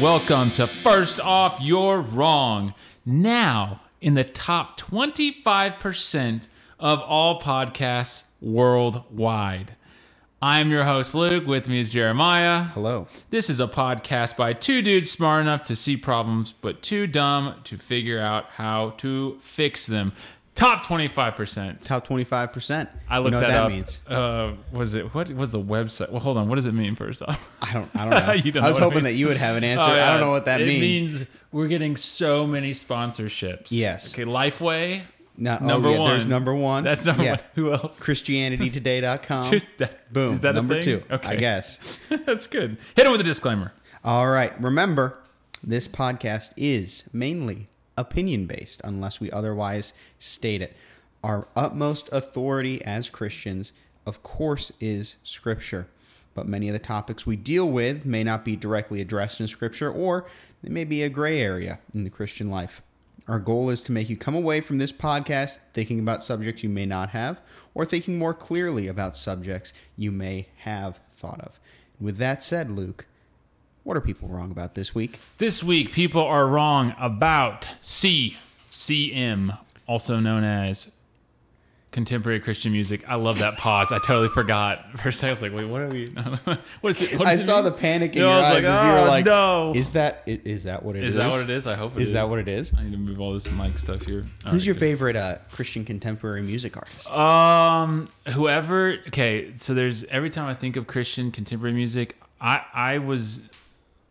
Welcome to First Off, You're Wrong. Now, in the top 25% of all podcasts worldwide. I'm your host, Luke. With me is Jeremiah. Hello. This is a podcast by two dudes smart enough to see problems, but too dumb to figure out how to fix them. Top 25%. Top 25%. I looked you know that, what that up. means. Uh, was it what was the website? Well, hold on. What does it mean first off? I don't I don't know. You don't I was hoping that you would have an answer. Oh, yeah. I don't know what that means. it means. we're getting so many sponsorships. Yes. Okay, Lifeway. No, oh, number yeah, one. There's number one. That's number yeah. one. Who else? ChristianityToday.com. Dude, that- Boom. Is that number two. I guess. That's good. Hit it with a disclaimer. All right. Remember, this podcast is mainly opinion based unless we otherwise state it. Our utmost authority as Christians, of course, is Scripture. But many of the topics we deal with may not be directly addressed in Scripture, or they may be a gray area in the Christian life. Our goal is to make you come away from this podcast thinking about subjects you may not have, or thinking more clearly about subjects you may have thought of. With that said, Luke, what are people wrong about this week? This week, people are wrong about CCM, also known as contemporary Christian music. I love that pause. I totally forgot. For a second, I was like, wait, what are we? what is it? What I it saw mean? the panic in Yeah, your eyes like, as you were "Oh, like, no." "Is that is that what it is? Is that what it is? I hope it Is is, that what it is? I need to move all this mic stuff here. All Who's right, your good. favorite uh, Christian contemporary music artist? Um, whoever. Okay, so there's every time I think of Christian contemporary music, I I was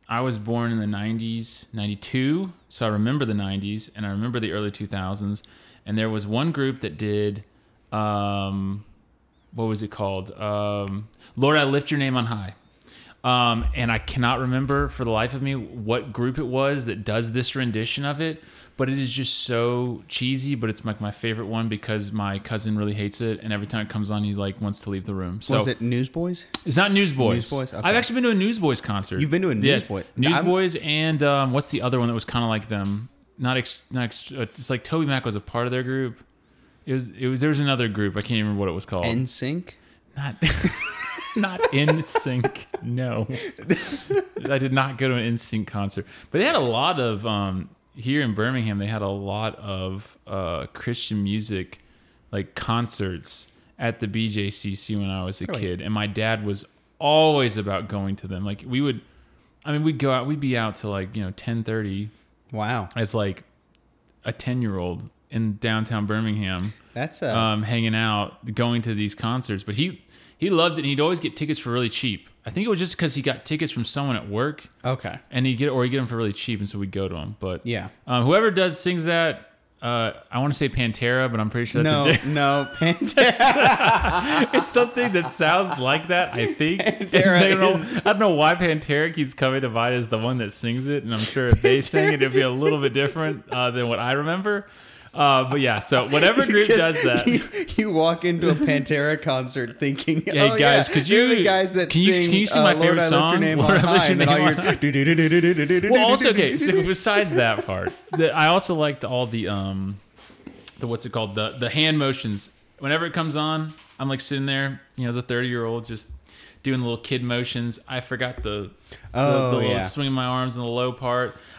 I was born in the '90s, '92, so I remember the '90s and I remember the early 2000s. And there was one group that did, um, what was it called? Um, Lord, I lift your name on high. Um, and I cannot remember for the life of me what group it was that does this rendition of it. But it is just so cheesy. But it's like my favorite one because my cousin really hates it, and every time it comes on, he like wants to leave the room. So was it Newsboys? it's not Newsboys. Newsboys? Okay. I've actually been to a Newsboys concert. You've been to a yes. Newsboy- Newsboys, and um, what's the other one that was kind of like them? Not ex, not ex, uh, it's like TobyMac was a part of their group. It was, it was. There was another group. I can't remember what it was called. NSYNC. not, not in sync. No, I did not go to an in sync concert. But they had a lot of um, here in Birmingham. They had a lot of uh, Christian music, like concerts at the BJCC when I was a Really? kid, and my dad was always about going to them. Like we would, I mean, we'd go out. We'd be out till like you know ten thirty Wow, as like a ten year old in downtown Birmingham that's uh, um, hanging out, going to these concerts. But he he loved it. and He'd always get tickets for really cheap. I think it was just because he got tickets from someone at work, okay. and he would get or he get them for really cheap, and so we'd go to him. But Yeah. um, whoever does sings that, uh, I want to say Pantera, but I'm pretty sure No, that's a, no, Pantera. it's something that sounds like that. I think. Pantera I, don't know, is- I don't know why Pantera keeps coming to mind as the one that sings it, and I'm sure if they sang it, it'd be a little bit different uh, than what I remember. Uh, but yeah, so whatever group Just- does that. You, you walk into a Pantera concert thinking, Hey, oh, guys, yeah, could they're you- the guys that can you- sing, can you sing uh, my Lord, favorite I lift your song? name Lord, on I lift high, your and then all name you on hear high. is do-do-do-do-do-do-do-do-do-do-do. Well, also okay. So besides that part, the, I also liked all the um, the what's it called the the hand motions. Whenever it comes on, I'm like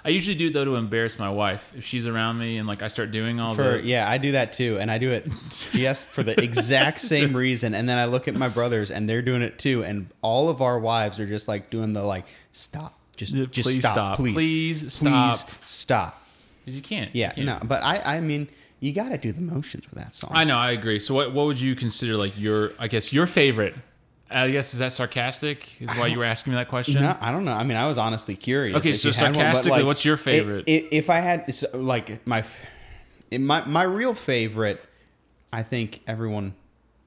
sitting there, you know, as a 30 year old, just doing the little kid motions. I usually do it though to embarrass my wife if she's around me and like I start doing all For the yeah, I do that too, and I do it just for the exact same reason. And then I look at my brothers, and they're doing it too, and all of our wives are just like doing the like stop, just Yeah, just please stop, stop. please, Please stop. please stop. you can't. Yeah, you no, can't. but I I mean you got to do the motions with that song. I know, I agree. So what what would you consider like your I guess your favorite? I guess is that sarcastic? Is why you were asking me that question? No, I don't know. I mean, I was honestly curious. Okay, so you had one, but, sarcastically, what's your favorite? i- i- if I had like my my my real favorite, I think everyone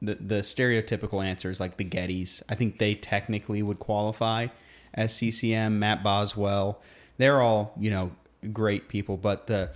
the the stereotypical answer is like the Gettys. I think they technically would qualify as CCM. Matt Boswell, they're all you know great people, but the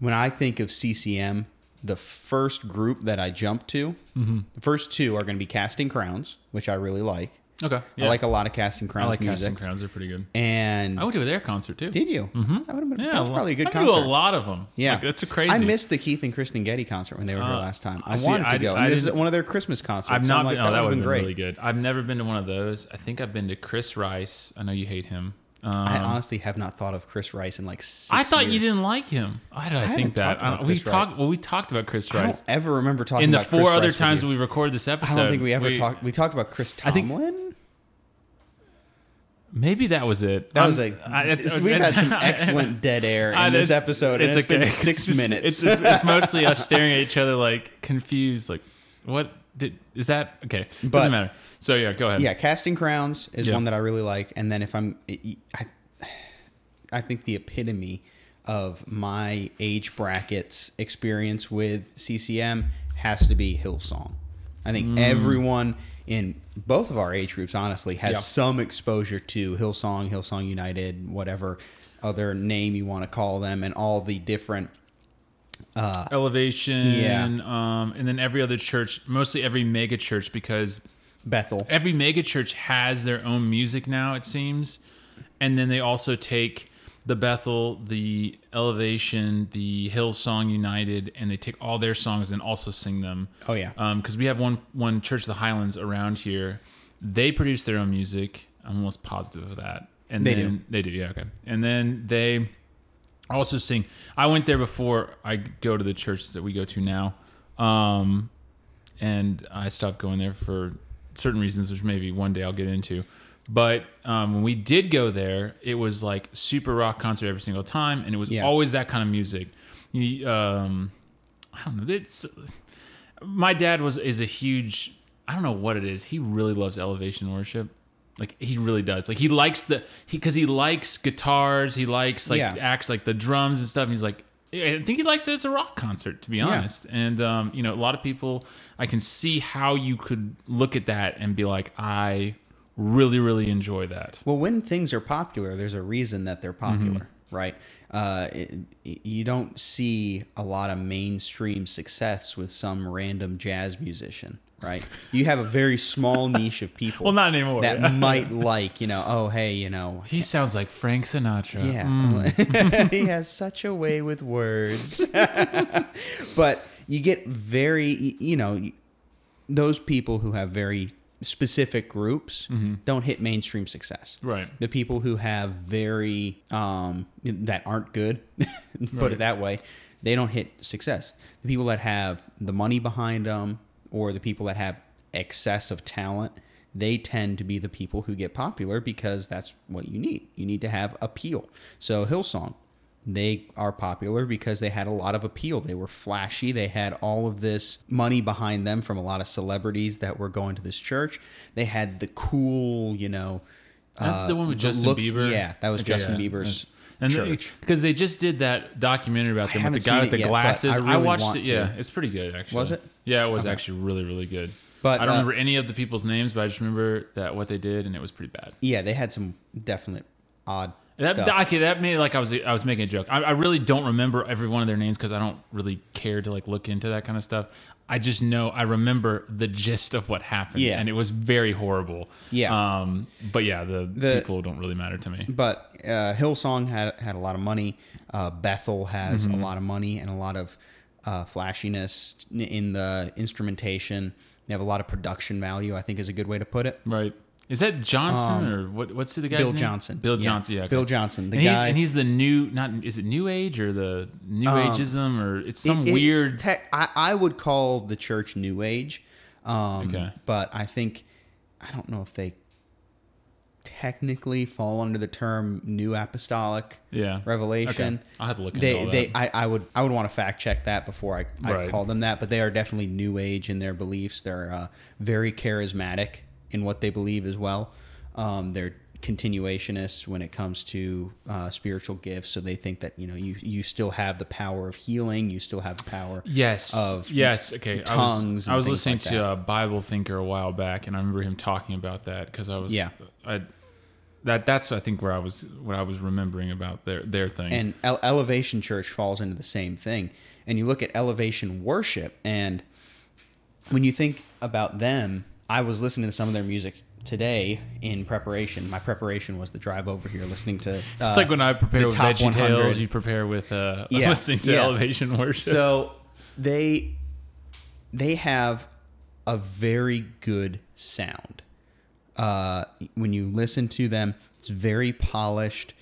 when I think of CCM, the first group that I jump to, Mm-hmm. the first two are going to be Casting Crowns, which I really like. Okay. I like a lot of Casting I Crowns like music. Casting Crowns. They're pretty good. And I went to their concert too. did you? Mm-hmm. That would have been Yeah, that was a probably a good I concert. a lot of them. Yeah, Like, that's a crazy. I missed the Keith and Kristen Getty concert when they were here Uh, last time. I I see, wanted to go. I this is one of their Christmas concerts. I've so not I'm like. Oh, that would've would have been great. really good. I've never been to one of those. I think I've been to Chris Rice. I know you hate him. I um, honestly have not thought of Chris Rice in like six I thought you didn't like him. Why did I, think that? I- uh, we talked. Well, we talked about Chris Rice. I don't ever remember talking in the about four Chris other Rice times we recorded this episode. I don't think we ever we- talked. We talked about Chris I think- Tomlin. Maybe that was it. that I'm- was a. I- it's- we've had some excellent dead air in I- this it's- episode, and it's been six It's just- minutes. It's, it's, it's mostly us staring at each other like confused. Like, what did is that? Okay, But- doesn't matter. So yeah, go ahead. yeah, casting crowns is Yeah. one that I really like, and then if I'm, I, I think the epitome of my age brackets experience with CCM has to be Hillsong. I think Mm. everyone in both of our age groups, honestly, has Yeah. some exposure to Hillsong, Hillsong United, whatever other name you want to call them, and all the different. Elevation. Yeah. Um, and then every other church, mostly every mega church, because Bethel. every mega church has their own music now. It seems, and then they also take the Bethel, the Elevation, the Hillsong United, and they take all their songs and also sing them. Oh, yeah. because we have one one church, the Highlands, around here. They produce their own music. I'm almost positive of that. And They then do. they do, yeah, okay. And then they also sing. I went there before I go to the church that we go to now, um, and I stopped going there for certain reasons, which maybe one day I'll get into. But um, when we did go there, it was like super rock concert every single time, and it was Yeah. always that kind of music. You, um, I don't know. It's my dad was is a huge. I don't know what it is. He really loves elevation worship. Like he really does. Like he likes the he because he likes guitars. He likes like Yeah. acts like the drums and stuff. And he's like, I think he likes it as a rock concert, to be honest. And um, you know, a lot of people, I can see how you could look at that and be like, I really, really enjoy that. Well, when things are popular, there's a reason that they're popular, Mm-hmm. right? Uh, it, you don't see a lot of mainstream success with some random jazz musician, right? You have a very small niche of people. Well, not anymore. That might like, you know, oh hey, you know, He sounds like Frank Sinatra. yeah, Mm. he has such a way with words. but you get very, you know, those people who have very specific groups don't hit mainstream success. Right. The people who have very um, that aren't good, put Right. it that way, they don't hit success. The people that have the money behind them, or the people that have excess of talent, they tend to be the people who get popular because that's what you need. You need to have appeal. So Hillsong, they are popular because they had a lot of appeal. They were flashy. They had all of this money behind them from a lot of celebrities that were going to this church. They had the cool, you know, That's the one with uh, Justin look- Bieber. Yeah, that was Okay, Justin yeah. Bieber's and church. because they just did that documentary about them with the guy with the yet, glasses. I I, watched it. to. Yeah, it's pretty good actually. Was it? Yeah, it was Okay. actually really really good. But, I don't uh, remember any of the people's names, but I just remember that what they did, and it was pretty bad. yeah, they had some definite odd That, stuff. that- okay, that made like I was I was making a joke. I, I really don't remember every one of their names because I don't really care to like look into that kind of stuff. I just know I remember the gist of what happened, Yeah. and it was very horrible. Yeah. Um, but yeah, the, The- people don't really matter to me. but uh, Hillsong had had a lot of money. Uh, Bethel has Mm-hmm. a lot of money and a lot of uh, flashiness in the instrumentation. They have a lot of production value. I think is a good way to put it. Right. Is that Johnson or what? What's the guy's Um, Bill name? Johnson. Bill. Johnson. Yeah. okay. Bill Johnson, the and guy- He's, and he's the new. Not is it New Age or the New Um, Ageism or it's some It- it- weird. te- I, I would call the church New Age. Um, Okay. But I think I don't know if they technically fall under the term New Apostolic yeah. Revelation. Okay. I'll have to look into They, they, that. I, I would, I would want to fact check that before I, I Right. call them that. But they are definitely New Age in their beliefs. They're uh, very charismatic in what they believe as well. Um, they're continuationists when it comes to uh, spiritual gifts. So they think that you know you you still have the power of healing. You still have the power. Yes. of yes. Okay. tongues I was, I was listening like to a Bible thinker a while back, and I remember him talking about that because I was. Yeah. I, that that's I think where I was what I was remembering about their their thing. And Ele- Elevation Church falls into the same thing. And you look at Elevation Worship, and when you think about them, I was listening to some of their music today in preparation. My preparation was the drive over here, listening to. Uh, it's like when I prepare with Veggie 100. Tales, you prepare with uh, Yeah, listening to yeah. Elevation Worship. So they they have a very good sound. Uh, when you listen to them, it's very polished.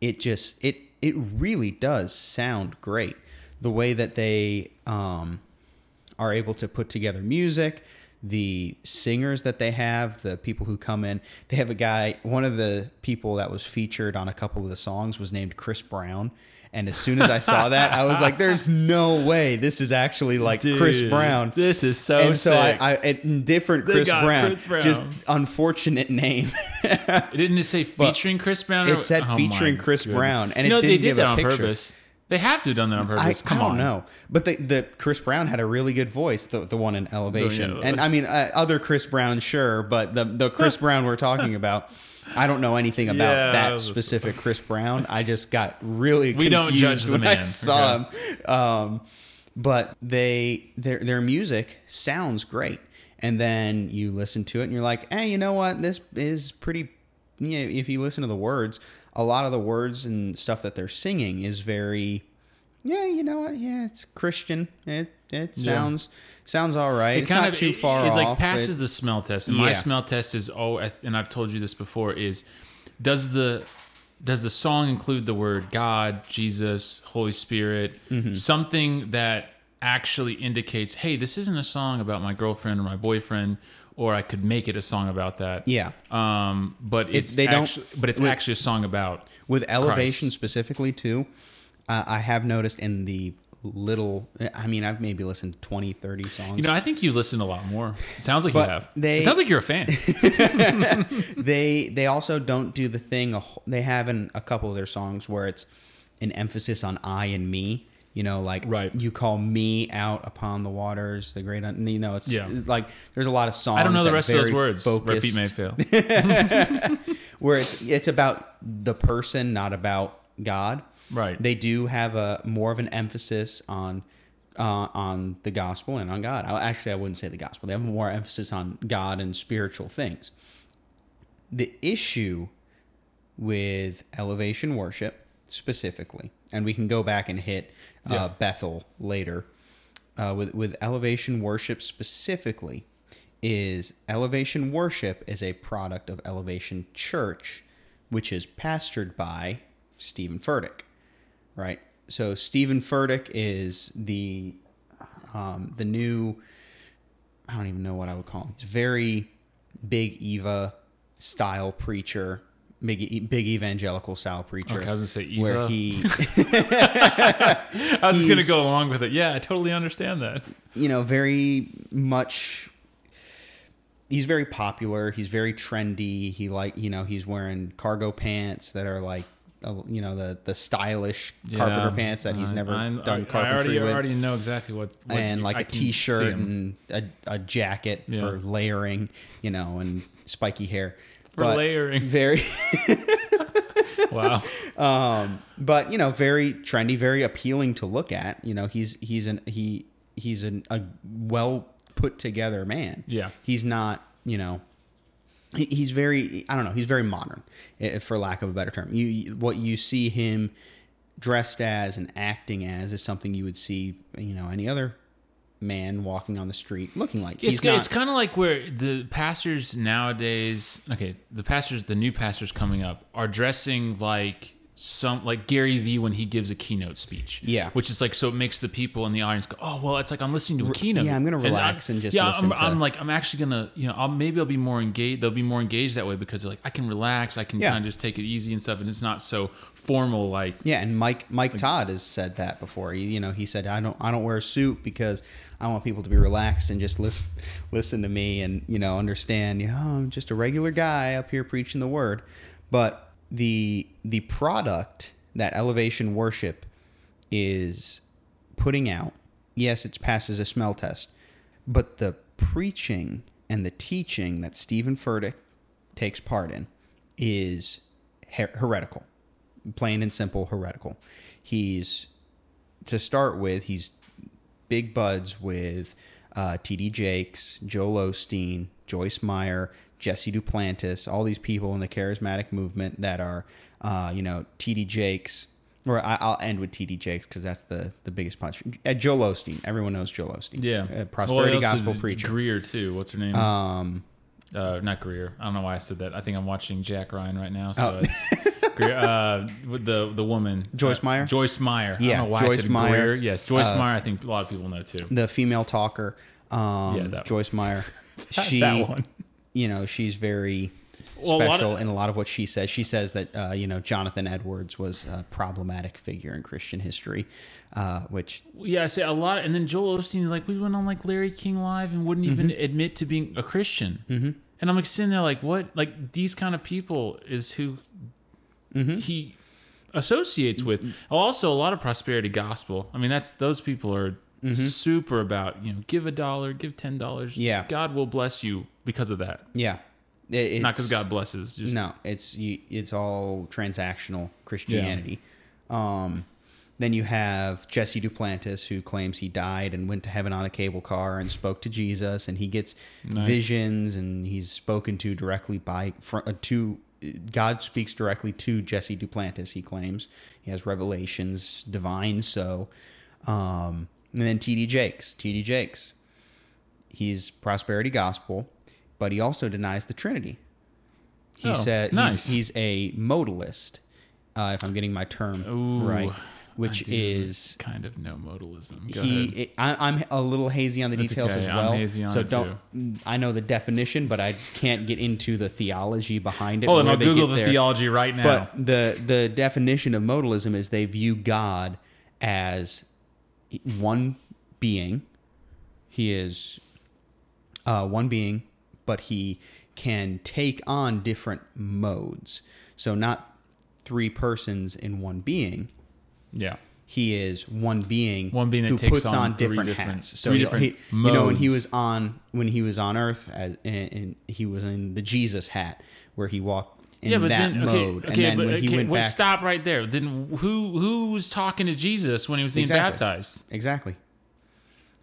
It just it it really does sound great. The way that they um, are able to put together music, the singers that they have, the people who come in. They have a guy, one of the people that was featured on a couple of the songs was named Chris Brown. And as soon as I saw that, I was like, "There's no way this is actually like Chris Brown." This is so and so I, sick. I, a different Chris Brown, Chris Brown. just unfortunate name. Didn't it say featuring Chris Brown? or- it said Oh featuring Chris goodness. Brown, and you know it they didn't did give that a on picture. purpose. They have to have done that on I, purpose. Come I don't on. know, but the, the Chris Brown had a really good voice, the the one in Elevation, yeah. and I mean uh, other Chris Brown, sure, but the the Chris Brown we're talking about, I don't know anything about Yeah, that that was a- specific Chris Brown. I just got really We don't judge the when I man, saw okay. him. Um, but they their their music sounds great, and then you listen to it and you're like, hey, you know what? This is pretty. Yeah, if you listen to the words, a lot of the words and stuff that they're singing is very yeah, you know what? Yeah, it's Christian. It it Yeah. sounds sounds all right. It it's kind not of too it- far It off. like passes It- the smell test, and my smell test is oh, and I've told you this before is does the does the song include the word God, Jesus, Holy Spirit, Mm-hmm. something that actually indicates, hey, this isn't a song about my girlfriend or my boyfriend, or I could make it a song about that. yeah. Um, but it's they don't- actually, but it's with- actually a song about With elevation Christ. specifically too, uh, I have noticed in the little I mean, I've maybe listened to 20, 30 songs. You know, I think you listen a lot more. It sounds like But you have. they- it sounds like you're a fan. they they also don't do the thing they have in a couple of their songs where it's an emphasis on I and me. You know, like Right. you call me out upon the waters, the great. Un-, you know, it's Yeah. like there's a lot of songs. I don't know the rest of those words. Where feet may fail. where it's it's about the person, not about God. Right. They do have a more of an emphasis on uh, on the gospel and on God. I, actually, I wouldn't say the gospel. They have more emphasis on God and spiritual things. The issue with elevation worship specifically, and we can go back and hit uh, Bethel later. Uh, with with elevation worship specifically, is elevation worship is a product of Elevation Church, which is pastored by Stephen Furtick, right? So Stephen Furtick is the um, the new I don't even know what I would call him. He's very big Eva style preacher, big big evangelical style preacher. Okay, I was gonna say where he I was gonna go along with it. Yeah, I totally understand that. you know, very much. He's very popular. He's very trendy. He like you know he's wearing cargo pants that are like you know the the stylish carpenter pants that he's I- never I, done I, I carpentry already, with, already know exactly what, what and like I a t-shirt and a, a jacket Yeah. for layering, you know, and spiky hair For layering. Very, wow. um, but you know, very trendy, very appealing to look at. You know, he's he's an he he's an, a well put together man. Yeah. he's not you know he- he's very i don't know he's very modern eh, for lack of a better term you what you see him dressed as and acting as is something you would see you know any other man walking on the street looking like It's, he's not it's kind of like where the pastors nowadays, okay, the pastors, the new pastors coming up are dressing like some, like Gary Vee when he gives a keynote speech. Yeah. Which is like, so it makes the people in the audience go, oh, well, it's like I'm listening to a keynote. yeah, I'm gonna And relax I- and just yeah, I'm, to- I'm like, I'm actually gonna, you know, I'll, maybe I'll be more engaged. They'll be more engaged that way because they're like, I can relax. I can Yeah. kind of just take it easy and stuff. And it's not so formal like, Yeah, and Mike Mike Todd has said that before. He, you know, he said I don't I don't wear a suit because I want people to be relaxed and just listen listen to me and you know understand. You know, "Oh, I'm just a regular guy up here preaching the word. But the the product that Elevation Worship is putting out, yes, it passes a smell test, but the preaching and the teaching that Stephen Furtick takes part in is her- heretical, plain and simple heretical. He's to start with, he's big buds with uh, T.D. Jakes, Joel Osteen, Joyce Meyer, Jesse Duplantis, all these people in the charismatic movement that are, uh, you know, T.D. Jakes. Or I, I'll end with T.D. Jakes because that's the the biggest punch. Uh, Joel Osteen, everyone knows Joel Osteen. yeah. uh, prosperity gospel preacher. Greer too. What's her name? Um, Uh, not Greer. I don't know why I said that. I think I'm watching Jack Ryan right now. Oh. So it's Greer, uh, with the the woman Joyce uh, Meyer? Joyce Meyer. I Yeah, don't know why I Joyce said Meyer. Greer. Yes, Joyce Uh, Meyer. I think a lot of people know too. the female talker, um, Yeah, Joyce Meyer. She, that one. you know, she's very Well, a special of- in a lot of what she says. She says that uh, you know Jonathan Edwards was a problematic figure in Christian history, uh, which Yeah, I say a lot, and then Joel Osteen is like, we went on like Larry King Live and wouldn't even Mm-hmm. admit to being a Christian. Mm-hmm. And I'm like sitting there like, what? Like these kind of people is who Mm-hmm. he associates with. Also, a lot of prosperity gospel. I mean, that's those people are super about you know, give a dollar, give ten dollars. Mm-hmm. Yeah. God will bless you because of that. yeah, it, Not because God blesses. Just No, it's you, it's all transactional Christianity. Um, then you have Jesse Duplantis, who claims he died and went to heaven on a cable car and spoke to Jesus, and he gets Nice. visions, and he's spoken to directly by fr- uh, to God speaks directly to Jesse Duplantis. He claims he has revelations, divine. So, um, and then T.D. Jakes, T.D. Jakes, he's prosperity gospel, but he also denies the Trinity. He Oh, said nice. he's, he's a modalist, uh, if I'm getting my term Ooh, right, which is kind of no modalism. Go he. It, I, I'm a little hazy on the That's details okay. as well. so don't. I know the definition, but I can't get into the theology behind it. Oh, where I'll Google the there. theology right now. But the the definition of modalism is they view God as one being. He is uh, one being, but he can take on different modes. So not three persons in one being. Yeah. He is one being, One being who takes puts on on, different, different- hats. So he, different he- you know, when he was on when he was on Earth, as, and, and he was in the Jesus hat, where he walked in yeah, but that then okay, mode, okay, and then but when he okay, went wait, back, stop right there. Then who who was talking to Jesus when he was being Exactly. baptized? exactly.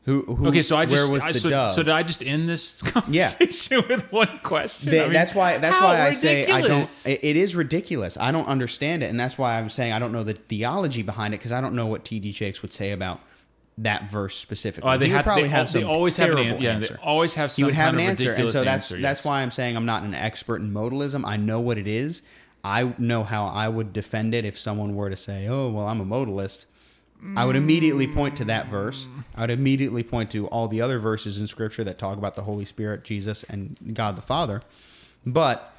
Who, who? Okay, so I just I, so, so did I just end this conversation with one question? They- I mean, that's why. That's why I say I don't. It, it is ridiculous. I don't understand it, and that's why I'm saying I don't know the theology behind it because I don't know what T.D. Jakes would say about that verse specifically. Oh, they he have, probably they, have they some always have an yeah, answer. they always have he would have an answer, and so that's answer, that's yes. why I'm saying I'm not an expert in modalism. I know what it is. I know how I would defend it if someone were to say, "Oh, well, I'm a modalist." I would immediately point to that verse. I would immediately point to all the other verses in Scripture that talk about the Holy Spirit, Jesus, and God the Father. But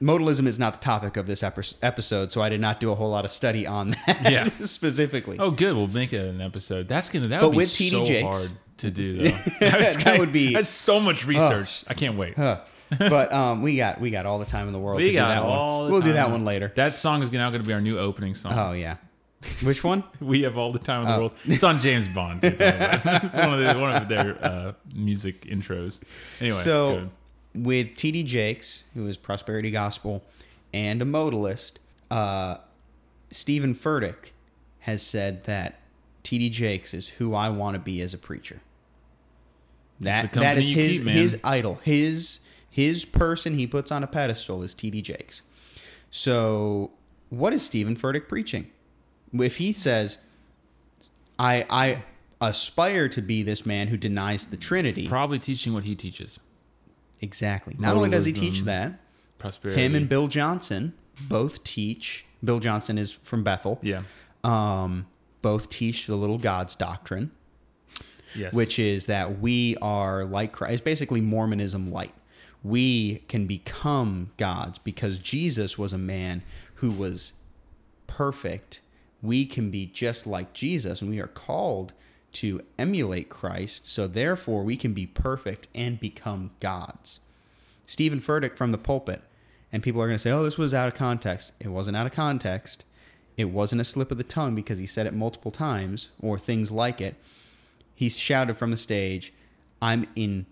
modalism is not the topic of this episode, so I did not do a whole lot of study on that Yeah. specifically. Oh, good. We'll make it an episode. That's gonna that But would be TD so Jakes- hard to do though. That would be- That's so much research. I can't wait. Huh. but um, we got we got all the time in the world to we do got that all. one. We'll do that one later. That song is now going to be our new opening song. Oh yeah. Which one? We have all the time in the Oh. world. It's on James Bond. too, by the way. it's one of the, one of their uh, music intros. Anyway, so with TD Jakes, who is prosperity gospel and a modalist, uh, Stephen Furtick has said that TD Jakes is who I want to be as a preacher. That that is his keep, his idol. His his person he puts on a pedestal is TD Jakes. So what is Stephen Furtick preaching? If he says, I I aspire to be this man who denies the Trinity. probably teaching what he teaches. Exactly. Not only does he teach that, Prosperity. him and Bill Johnson both teach. Bill Johnson is from Bethel. yeah. Um, both teach the little gods doctrine, Yes. which is that we are like Christ. It's basically Mormonism light. We can become gods because Jesus was a man who was perfect. We can be just like Jesus, and we are called to emulate Christ. So therefore, we can be perfect and become gods. Stephen Furtick from the pulpit, and people are going to say, "Oh, this was out of context." It wasn't out of context. It wasn't a slip of the tongue because he said it multiple times or things like it. He shouted from the stage, "I'm in,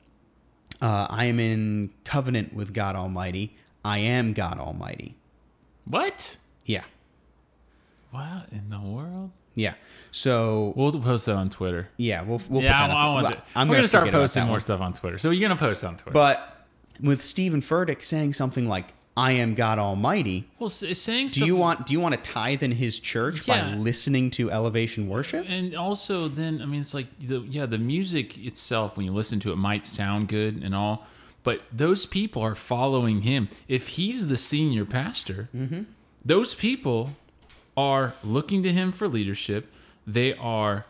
uh, I am in covenant with God Almighty. I am God Almighty." what? Yeah, What in the world? yeah. So We'll post that on Twitter. yeah, we'll we'll yeah, I, I want well, to. I'm We're gonna gonna start posting more one. stuff on Twitter. So you're gonna post on Twitter. But with Stephen Furtick saying something like, "I am God Almighty," well, saying do you want do you want to tithe in His church Yeah. by listening to Elevation Worship? And also, then I mean, it's like the yeah, the music itself when you listen to it might sound good and all, but those people are following him. If he's the senior pastor, Mm-hmm. those people are looking to him for leadership. They are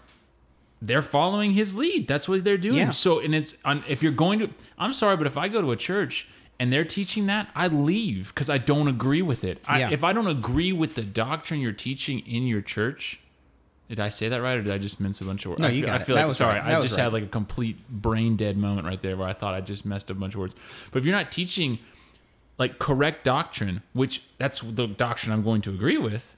they're following his lead. That's what they're doing. Yeah. So, and it's on, if you're going to, I'm sorry, but if I go to a church and they're teaching that, I leave because I don't agree with it. I, Yeah. If I don't agree with the doctrine you're teaching in your church, did I say that right, or did I just mince a bunch of words? No, I you feel, got I it. feel That like was sorry, right. I just right. had like a complete brain dead moment right there where I thought I just messed up a bunch of words. But if you're not teaching like correct doctrine, which that's the doctrine I'm going to agree with,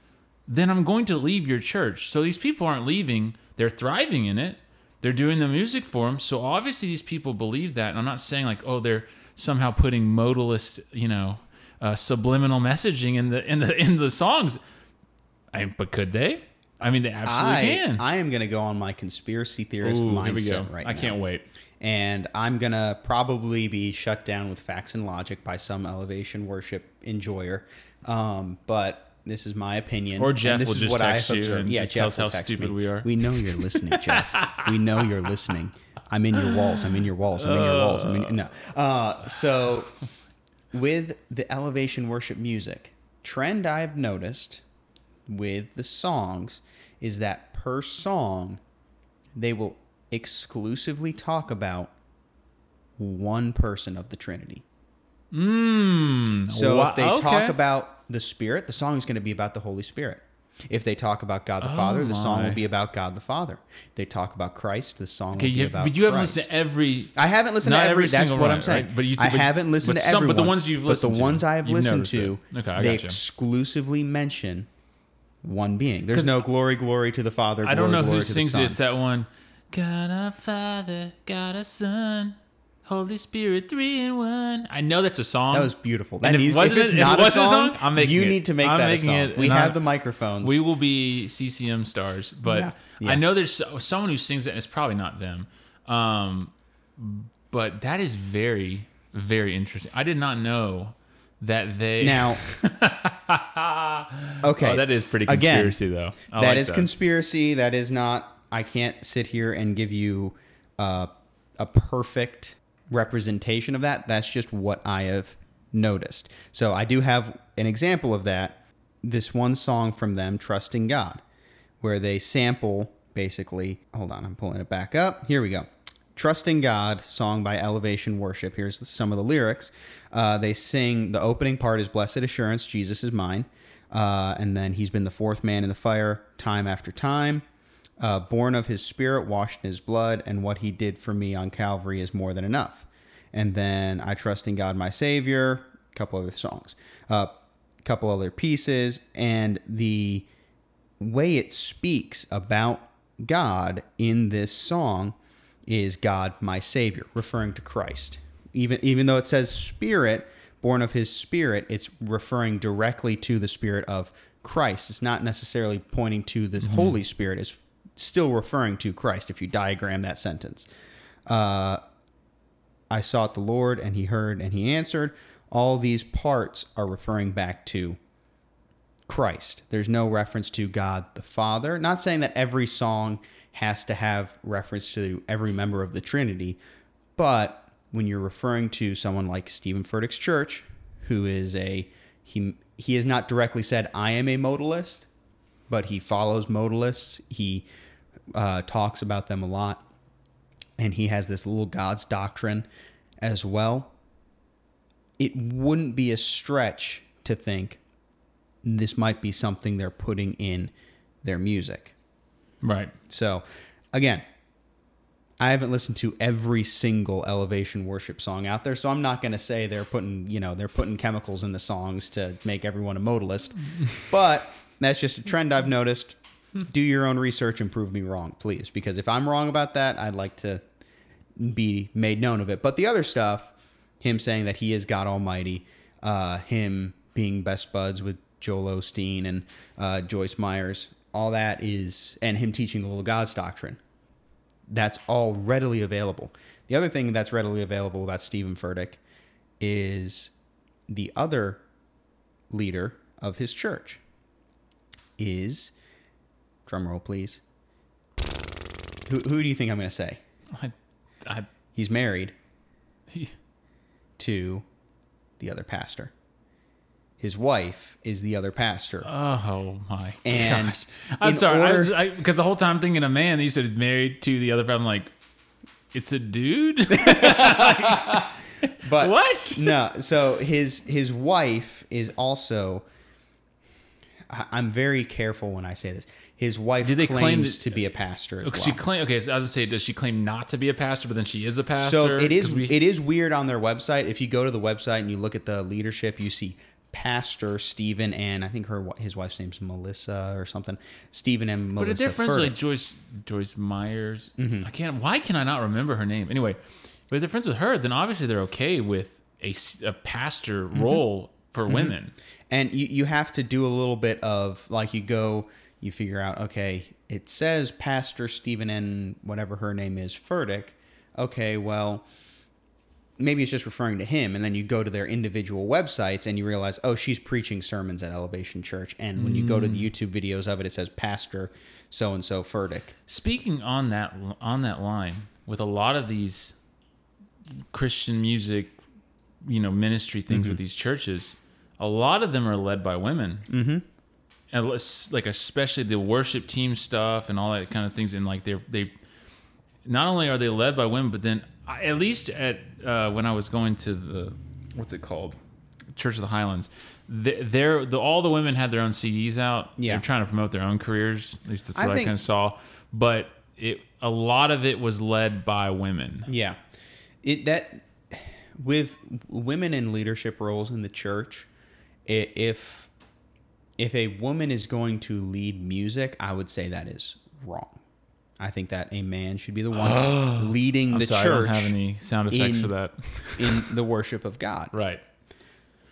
then I'm going to leave your church. So these people aren't leaving; they're thriving in it. They're doing the music for them. So obviously these people believe that. And I'm not saying like, oh, they're somehow putting modalist, you know, uh, subliminal messaging in the in the in the songs. I, but could they? I mean, they absolutely I, can. I am going to go on my conspiracy theorist Ooh, mindset here we go. right I now. can't wait. And I'm going to probably be shut down with facts and logic by some elevation worship enjoyer. Um, but this is my opinion. Or and Jeff this will is just what I text have you observed. and yeah, just Jeff tell us will how text stupid me. we are. We know you're listening, Jeff. we know you're listening. I'm in your walls. I'm in your walls. I'm in your walls. I'm in, no. Uh, so with the elevation worship music, trend I've noticed with the songs is that per song, they will exclusively talk about one person of the Trinity. Mm, So if they okay. talk about the Spirit, the song is going to be about the Holy Spirit. If they talk about God the oh Father, the song Oh will be about God the Father. If they talk about Christ, the song okay, will be you, about but you haven't Christ. listened to every. I haven't listened to every. every that's what one, I'm saying. right? But you- I but- haven't listened to everyone. but the ones you've listened to. But the ones I've listened to. Okay, I they exclusively mention one being. There's no glory, glory to the Father. I don't glory, know glory who sings. It's that one. God a Father, God a Son, Holy Spirit, three in one. I know that's a song. That was beautiful. And That if needs, if it's it- if it a wasn't a song, song, I'm making you it. need to make I'm that a song. it, we have I'm- the microphones. We will be CCM stars, but Yeah. Yeah. I know there's so- someone who sings it, and it's probably not them. Um, but that is very, very interesting. I did not know that they. now. okay, oh, that is pretty Again, conspiracy, though. I That like is conspiracy. That is not. I can't sit here and give you uh, a perfect representation of that. That's just what I have noticed. So I do have an example of that. This one song from them, "Trusting God," where they sample basically. Hold on, I'm pulling it back up. Here we go. Trusting God, song by Elevation Worship. Here's some of the lyrics. Uh, they sing, the opening part is Blessed Assurance, Jesus is mine. Uh, and then he's been the fourth man in the fire time after time. Uh, born of his spirit, washed in his blood, and what he did for me on Calvary is more than enough. And then I trust in God, my Savior. A couple other songs, a uh, couple other pieces, and the way it speaks about God in this song is God my savior referring to Christ even even though it says spirit born of his spirit it's referring directly to the spirit of Christ it's not necessarily pointing to the holy spirit it's still referring to Christ if you diagram that sentence uh, I sought the Lord and he heard and he answered all these parts are referring back to Christ. There's no reference to God the Father. Not saying that every song has to have reference to every member of the Trinity, but when you're referring to someone like Stephen Furtick's church, who is a he he has not directly said I am a modalist, but he follows modalists. He uh, talks about them a lot, and he has this little God's doctrine as well. It wouldn't be a stretch to think this might be something they're putting in their music. right. So, again, I haven't listened to every single elevation worship song out there, so I'm not going to say they're putting, you know, they're putting chemicals in the songs to make everyone a modalist. but that's just a trend I've noticed. Do your own research and prove me wrong, please, because if I'm wrong about that, I'd like to be made known of it. But the other stuff, him saying that he is God Almighty, uh, him being best buds with Joel Osteen and uh, Joyce Myers, all that is, and him teaching the little God's doctrine. That's all readily available. The other thing that's readily available about Stephen Furtick is the other leader of his church is, drum roll please. Who, who do you think I'm going to say? I, I, He's married, he, to the other pastor. His wife is the other pastor. Oh my And gosh! I'm in sorry, because the whole time I'm thinking a man. You said married to the other. I'm like, it's a dude. But What? No, so his his wife is also. I- I'm very careful when I say this. His wife Did they claims claim that- to be a pastor as well. She claim okay. So I was gonna say, does she claim not to be a pastor, but then she is a pastor? So it is we- it is weird on their website. If you go to the website and you look at the leadership, you see Pastor Stephen and I think her his wife's name's Melissa or something. Stephen and But Melissa. a difference Furtick. like Joyce Joyce Myers. Mm-hmm. I can't. Why can I not remember her name? Anyway, but if they're friends with her, then obviously they're okay with a, s- a pastor Mm-hmm. role for women. and you, you have to do a little bit of like you go you figure out okay it says pastor stephen n whatever her name is furtick okay well maybe it's just referring to him and then you go to their individual websites and you realize oh she's preaching sermons at elevation church and when you go to the youtube videos of it it says pastor so and so furtick Speaking on that on that line, with a lot of these Christian music, you know, ministry things Mm-hmm. with these churches, a lot of them are led by women. Mm-hmm. And like especially the worship team stuff and all that kind of things. And like they're they, not only are they led by women, but then I- at least at uh, when I was going to the what's it called, Church of the Highlands. th- They're the all the women had their own CDs out. Yeah. they're trying to promote their own careers. At least that's what I, think- kind of saw. But it a lot of it was led by women. Yeah, it that with women in leadership roles in the church, i- if if a woman is going to lead music, I would say that is wrong. I think that a man should be the one leading I'm the sorry, church I don't have any sound effects in- for that. in the worship of God. Right.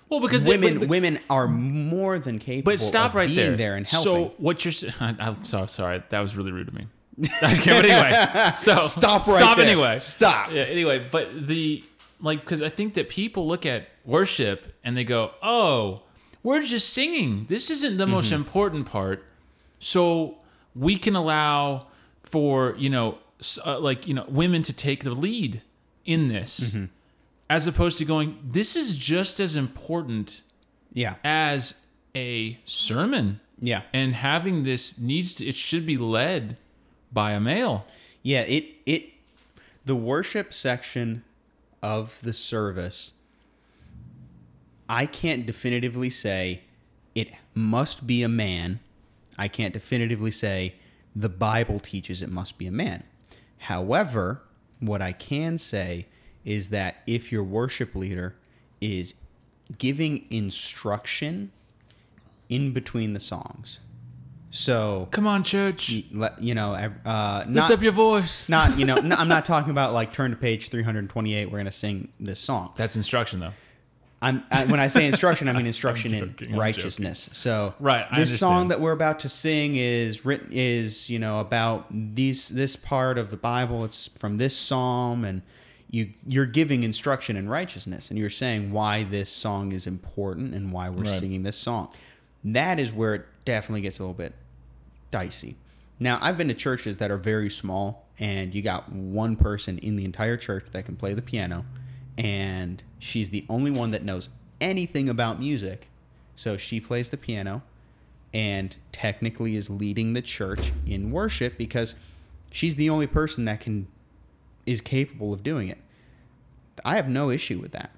Well, because they- Women but- but- women are more than capable But stop of right being there. there and helping. So what you're? s- I, am so sorry. That was really rude of me. okay, but anyway, so Stop right Stop there. anyway. Stop. Yeah. Anyway, but the like because I think that people look at worship and they go, "Oh, we're just singing. This isn't the most Mm-hmm. important part." So we can allow for you know uh, like you know women to take the lead in this, Mm-hmm. as opposed to going, "This is just as important." yeah, as a sermon yeah. and having this needs to, it should be led by a male Yeah, it it the worship section of the service I can't definitively say it must be a man. I can't definitively say the Bible teaches it must be a man. However, what I can say is that if your worship leader is giving instruction in between the songs. So, come on church you know, uh, lift not up your voice not you know no, i'm not talking about like turn to page 328 we're going to sing this song that's instruction though i'm I, when i say instruction i mean instruction joking, in righteousness. So Right, I this song that we're about to sing is written is you know about these this part of the bible. It's from this psalm and you you're giving instruction in righteousness and you're saying why this song is important and why we're Right. singing this song. That is where it definitely gets a little bit dicey. Now, I've been to churches that are very small, and you got one person in the entire church that can play the piano, and she's the only one that knows anything about music. So she plays the piano and technically is leading the church in worship because she's the only person that can is capable of doing it. I have no issue with that.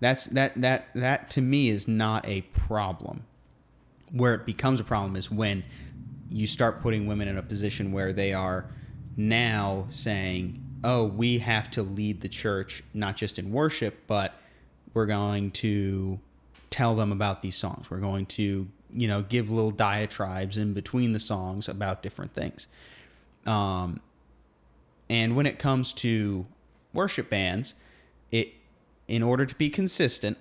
That's that that that to me is not a problem. Where it becomes a problem is when you start putting women in a position where they are now saying, "Oh, we have to lead the church not just in worship, but we're going to tell them about these songs. We're going to, you know, give little diatribes in between the songs about different things." Um, and when it comes to worship bands, it in order to be consistent,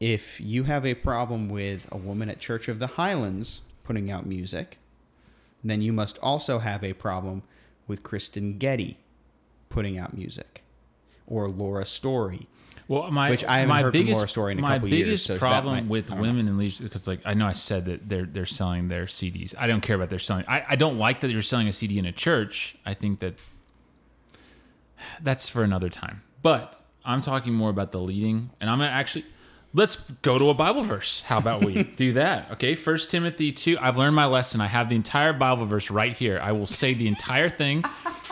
if you have a problem with a woman at Church of the Highlands putting out music, then you must also have a problem with Kristen Getty putting out music or Laura Story. well my Which I haven't my heard from biggest, Laura Story in a my couple years, biggest so problem might- with know. women in leadership because like i know i said that they're they're selling their cds i don't care about their selling I, I don't like that you're selling a cd in a church i think that that's for another time but I'm talking more about the leading, and I'm gonna actually let's go to a Bible verse. How about we do that? Okay, First Timothy two. I've learned my lesson. I have the entire Bible verse right here. I will say the entire thing.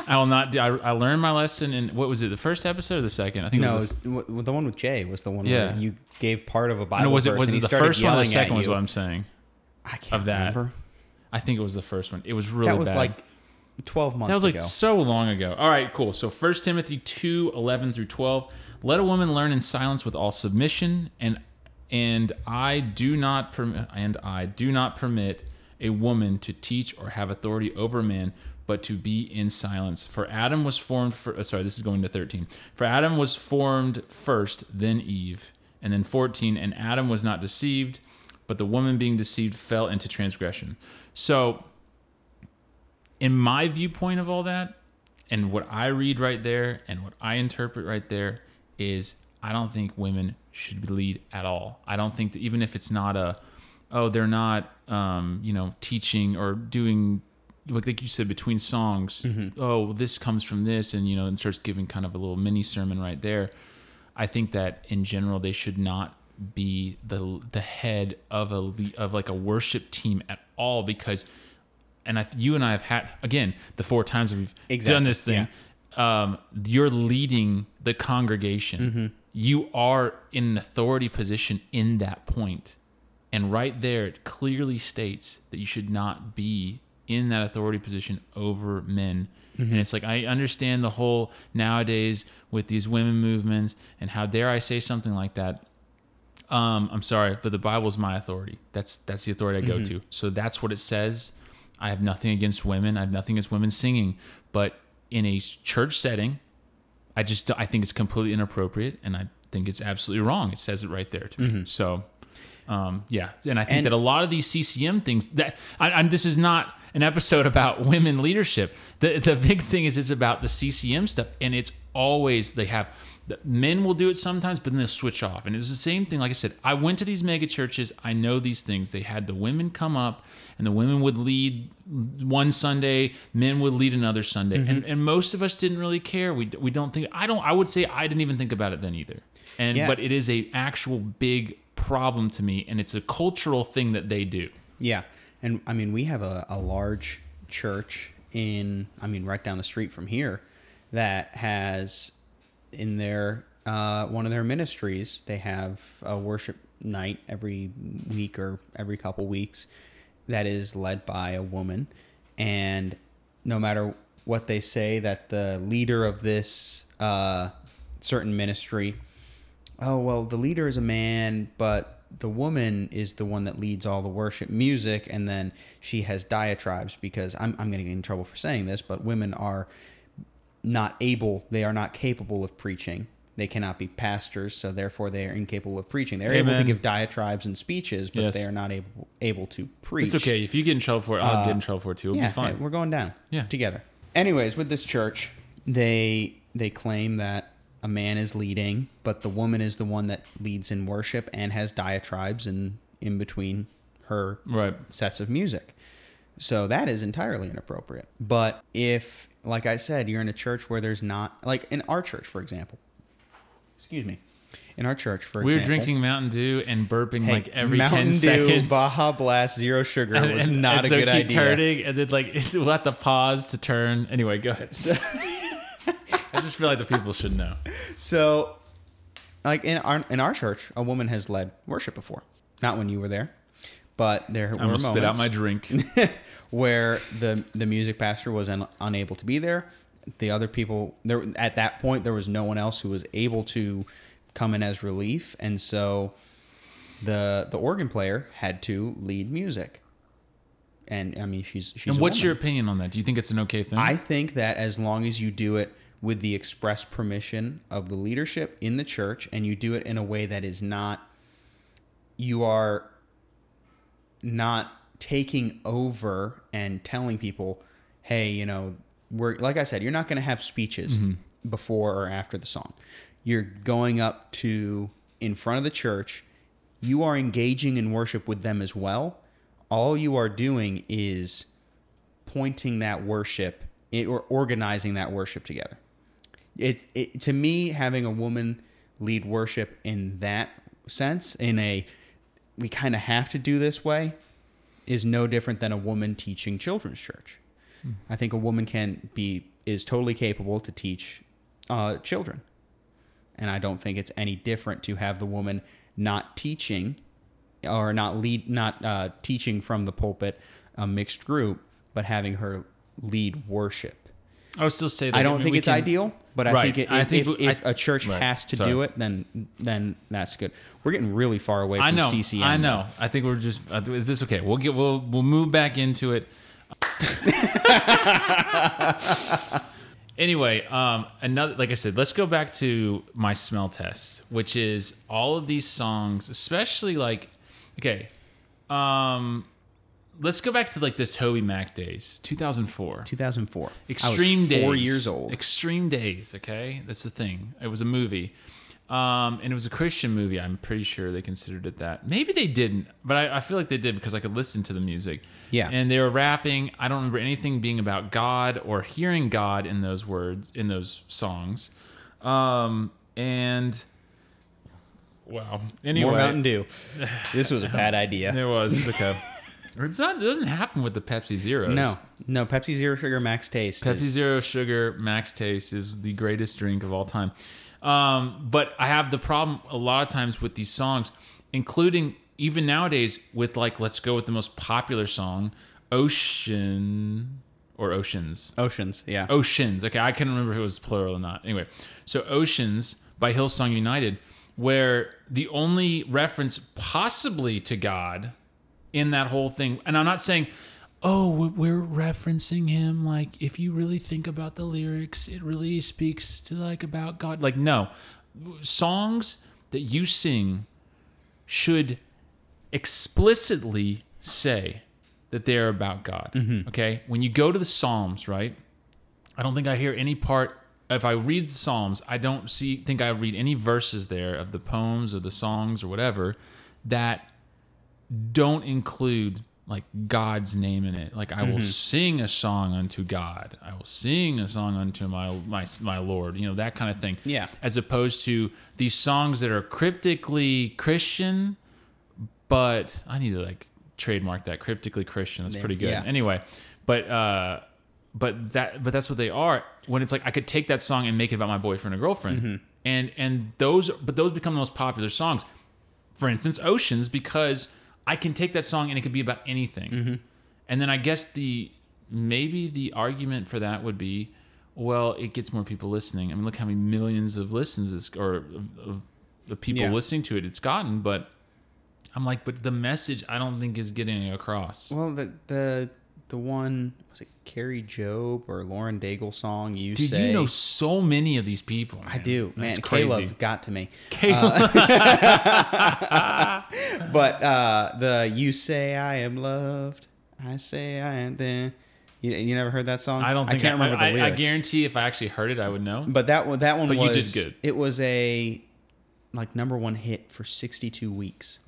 I will not. Do, I, I learned my lesson in what was it? The first episode or the second? I think No, it it was. was, the one with Jay was the one Yeah. where you gave part of a Bible no, was it verse was it he the first one or the second? Was what I'm saying. I can't of that? remember. I think it was the first one. It was really That was bad. like 12 months That was like ago. so long ago. All right, cool. So 1 Timothy 2, 11 through 12. Let a woman learn in silence with all submission, and and I do not permit and I do not permit a woman to teach or have authority over a man, but to be in silence. For Adam was formed for uh, sorry, this is going to 13. For Adam was formed first, then Eve. And then 14, and Adam was not deceived, but the woman being deceived fell into transgression. So in my viewpoint of all that, and what I read right there, and what I interpret right there, is I don't think women should lead at all. I don't think that even if it's not a, oh, they're not, um, you know, teaching or doing, like, like you said, between songs. Oh, well, this comes from this, and you know, and starts giving kind of a little mini sermon right there. I think that in general they should not be the the head of a of like a worship team at all because and I, you and I have had again the four times we've Exactly, done this thing. Um, you're leading the congregation. Mm-hmm. You are in an authority position in that point, and right there it clearly states that you should not be in that authority position over men. Mm-hmm. And it's like I understand the whole nowadays with these women movements and how dare I say something like that um, I'm sorry, but the Bible is my authority. That's that's the authority I go to. So that's what it says. I have nothing against women. I have nothing against women singing, but in a church setting, I just I think it's completely inappropriate, and I think it's absolutely wrong. It says it right there to me. So, um, yeah, and I think And- that a lot of these CCM things that I, I, this is not an episode about women leadership. The the big thing is it's about the CCM stuff, and it's always they have. The Men will do it sometimes, but then they'll switch off. And it's the same thing. Like I said, I went to these mega churches. I know these things. They had the women come up, and the women would lead one Sunday, men would lead another Sunday, Mm-hmm. and and most of us didn't really care. We we don't think. I don't. I would say I didn't even think about it then either. And Yeah. but it is a actual big problem to me, and it's a cultural thing that they do. Yeah. And I mean, we have a, a large church in, I mean, right down the street from here that has in their, uh, one of their ministries, they have a worship night every week or every couple weeks that is led by a woman. And no matter what they say, that the leader of this uh, certain ministry oh well the leader is a man but the woman is the one that leads all the worship music and then she has diatribes because i'm, I'm going to get in trouble for saying this but women are not able they are not capable of preaching they cannot be pastors so therefore they are incapable of preaching they're able to give diatribes and speeches but Yes. they are not able able to preach It's okay if you get in trouble for it. I'll get in uh, trouble for it too. It'll yeah, be fine. hey, we're going down. Yeah. together. Anyways, with this church, they they claim that a man is leading, but the woman is the one that leads in worship and has diatribes in in between her Right. sets of music. So that is entirely inappropriate. But if, like I said, you're in a church where there's not, like in our church, for example, excuse me, in our church, for example, We were example, drinking Mountain Dew and burping hey, like every Mountain 10 Dew, seconds. Baja Blast, zero sugar And- was and- not and a so good idea. turning, and then like we'll have to pause to turn. Anyway, go ahead. I just feel like the people should know. So, like in our in our church, a woman has led worship before. Not when you were there, but there I'm were gonna spit out my drink. where the the music pastor was un, unable to be there. The other people there at that point there was no one else who was able to come in as relief, and so the the organ player had to lead music. And I mean, she's she's. and what's woman. your opinion on that? Do you think it's an okay thing? I think that as long as you do it with the express permission of the leadership in the church and you do it in a way that is not you are not taking over and telling people, "Hey, you know, we're like I said, you're not going to have speeches mm-hmm. before or after the song. You're going up to in front of the church. You are engaging in worship with them as well. All you are doing is pointing that worship or organizing that worship together. it, it to me having a woman lead worship in that sense in a we kind of have to do this way is no different than a woman teaching children's church. I think a woman can be is totally capable to teach uh, children, and I don't think it's any different to have the woman not teaching or not lead not uh, teaching from the pulpit a mixed group, but having her lead worship. I would still say that I don't mean, think it's can- ideal, but I Right. think, it, I if, think if, if I- a church right. has to Sorry. do it, then then that's good. We're getting really far away from I know. CCM. I know. I think we're just. Is this okay? We'll get. We'll we'll move back into it. anyway, um, another like I said, let's go back to my smell test, which is all of these songs, especially like, okay, um, let's go back to like this TobyMac days, 2004. 2004. Extreme I was four Days. years old. Extreme Days. Okay, that's the thing. It was a movie, um, and it was a Christian movie. I'm pretty sure they considered it that. Maybe they didn't, but I, I feel like they did because I could listen to the music. Yeah. and they were rapping. I don't remember anything being about God or hearing God in those words in those songs. Um, and wow. Anyway, More Mountain Dew. This was a bad idea. it was. It's okay. It's not. It doesn't happen with the Pepsi Zeros. No, no. Pepsi Zero Sugar Max Taste. Pepsi is- Zero Sugar Max Taste is the greatest drink of all time. Um, but I have the problem a lot of times with these songs, including even nowadays with like let's go with the most popular song, Ocean or Oceans. Oceans. Yeah. Oceans. Okay, I couldn't remember if it was plural or not. Anyway, so Oceans by Hillsong United, where the only reference possibly to God in that whole thing, and I'm not saying, oh, we- we're referencing him. Like, if you really think about the lyrics, it really speaks to like about God. Like, no, songs that you sing should explicitly say that they are about God. Mm-hmm. Okay, when you go to the Psalms, right? I don't think I hear any part. If I read the Psalms, I don't see think I read any verses there of the poems or the songs or whatever that don't include like God's name in it. Like I will sing a song unto God. I will sing a song unto my my my Lord. You know that kind of thing. Yeah. As opposed to these songs that are cryptically Christian, but I need to like trademark that cryptically Christian. That's pretty good. Yeah. Anyway, but uh but that but that's what they are when it's like i could take that song and make it about my boyfriend or girlfriend and and those but those become the most popular songs for instance oceans because i can take that song and it could be about anything. Mm-hmm. And then i guess the maybe the argument for that would be well it gets more people listening. I mean look how many millions of listens it's, or of, of, of people Yeah. listening to it it's gotten but i'm like but the message i don't think is getting across. Well, the the the one was it Kari Jobe or Lauren Daigle song? You Dude, say you know so many of these people. I do, man. That's. Caleb got to me. Caleb. But uh, the "You Say I Am Loved," I say I am. Then you, you never heard that song? I don't think I can't remember I, the I, I guarantee if I actually heard it, I would know. But that one, that one But you was did good. It was a like number one hit for 62 weeks.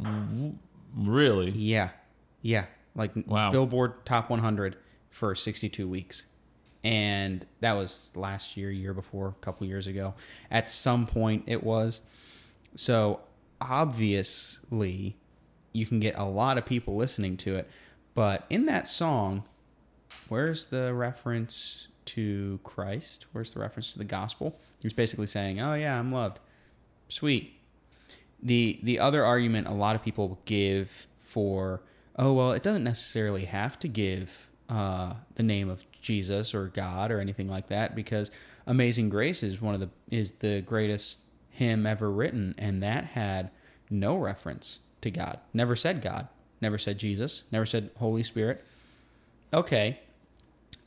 Really? Yeah, yeah, like Wow. Billboard Top 100 for 62 weeks, and that was last year, year before, a couple years ago. At some point, it was. So obviously, you can get a lot of people listening to it, but in that song, where's the reference to Christ? Where's the reference to the gospel? He was basically saying, "Oh yeah, I'm loved." Sweet. The the other argument a lot of people give for, "Oh well, it doesn't necessarily have to give uh, the name of Jesus or God or anything like that because Amazing Grace is one of the is the greatest hymn ever written, and that had no reference to God. Never said God. Never said Jesus. Never said Holy Spirit. Okay,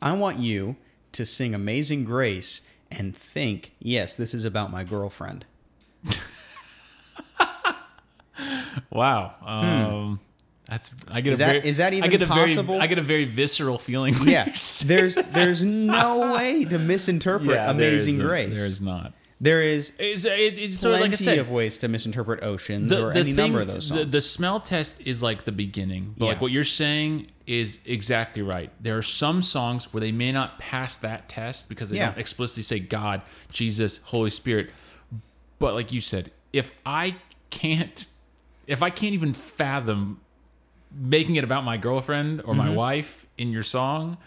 I want you to sing Amazing Grace and think, yes, this is about my girlfriend. Wow. Um, That's I get. Is a that- very, is that I even get a possible? Very, I get a very visceral feeling. Yeah, there's there's no way to misinterpret Yeah, Amazing isn't. Grace. There is not. There is It's, it's, it's sort of plenty like I said, of ways to misinterpret oceans or any number of those songs. The, the smell test is like the beginning, but like what you're saying is exactly right. There are some songs where they may not pass that test because they Yeah. don't explicitly say God, Jesus, Holy Spirit. But like you said, if I can't, if I can't even fathom making it about my girlfriend or Mm-hmm. my wife in your song,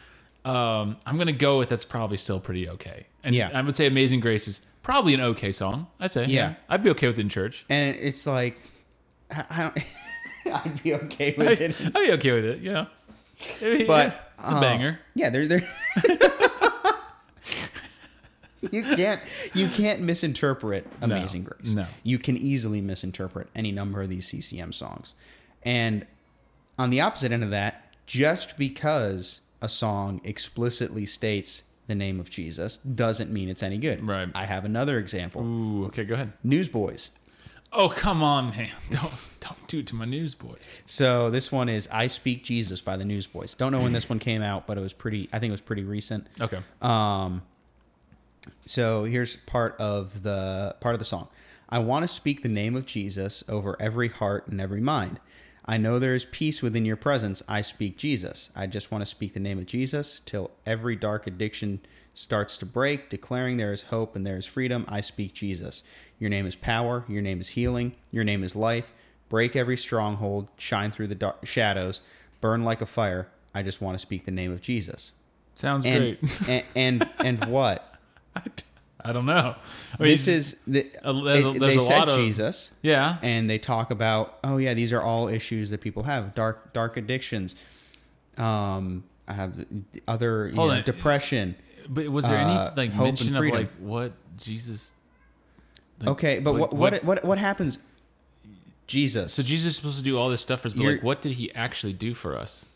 um, I'm gonna go with that's probably still pretty okay. And Yeah. I would say Amazing Grace is probably an okay song. I'd say, Yeah. I'd be okay with it in church. and it's like, I, I don't, I'd be okay with it. I'd be okay with it, you know. But Yeah, it's a uh, banger. Yeah, they're they're. you can't you can't misinterpret Amazing Grace. no. you can easily misinterpret any number of these CCM songs, and on the opposite end of that, just because a song explicitly states the name of Jesus doesn't mean it's any good. Right. I have another example. Ooh, okay, go ahead. Newsboys. Oh, come on, man. Don't don't do it to my newsboys. So this one is "I Speak Jesus" by the Newsboys. Don't know when this one came out, but it was pretty. I think it was pretty recent. Okay. Um, so here's part of the part of the song. I want to speak the name of Jesus over every heart and every mind. I know there is peace within your presence. I speak Jesus. I just want to speak the name of Jesus till every dark addiction starts to break, declaring there is hope and there is freedom. I speak Jesus. Your name is power. Your name is healing. Your name is life. Break every stronghold. Shine through the dark shadows. Burn like a fire. I just want to speak the name of Jesus. Sounds And great. and, and and what? I don't know. I mean, this is the, a- there's a- there's they a said of- Jesus, yeah. and they talk about oh yeah, these are all issues that people have dark dark addictions. Um, I have other know, depression. But was there uh, any like mention of like what Jesus? like, Okay, but like, what, what what what happens? Jesus. So Jesus is supposed to do all this stuff for us, but You're- like, what did he actually do for us?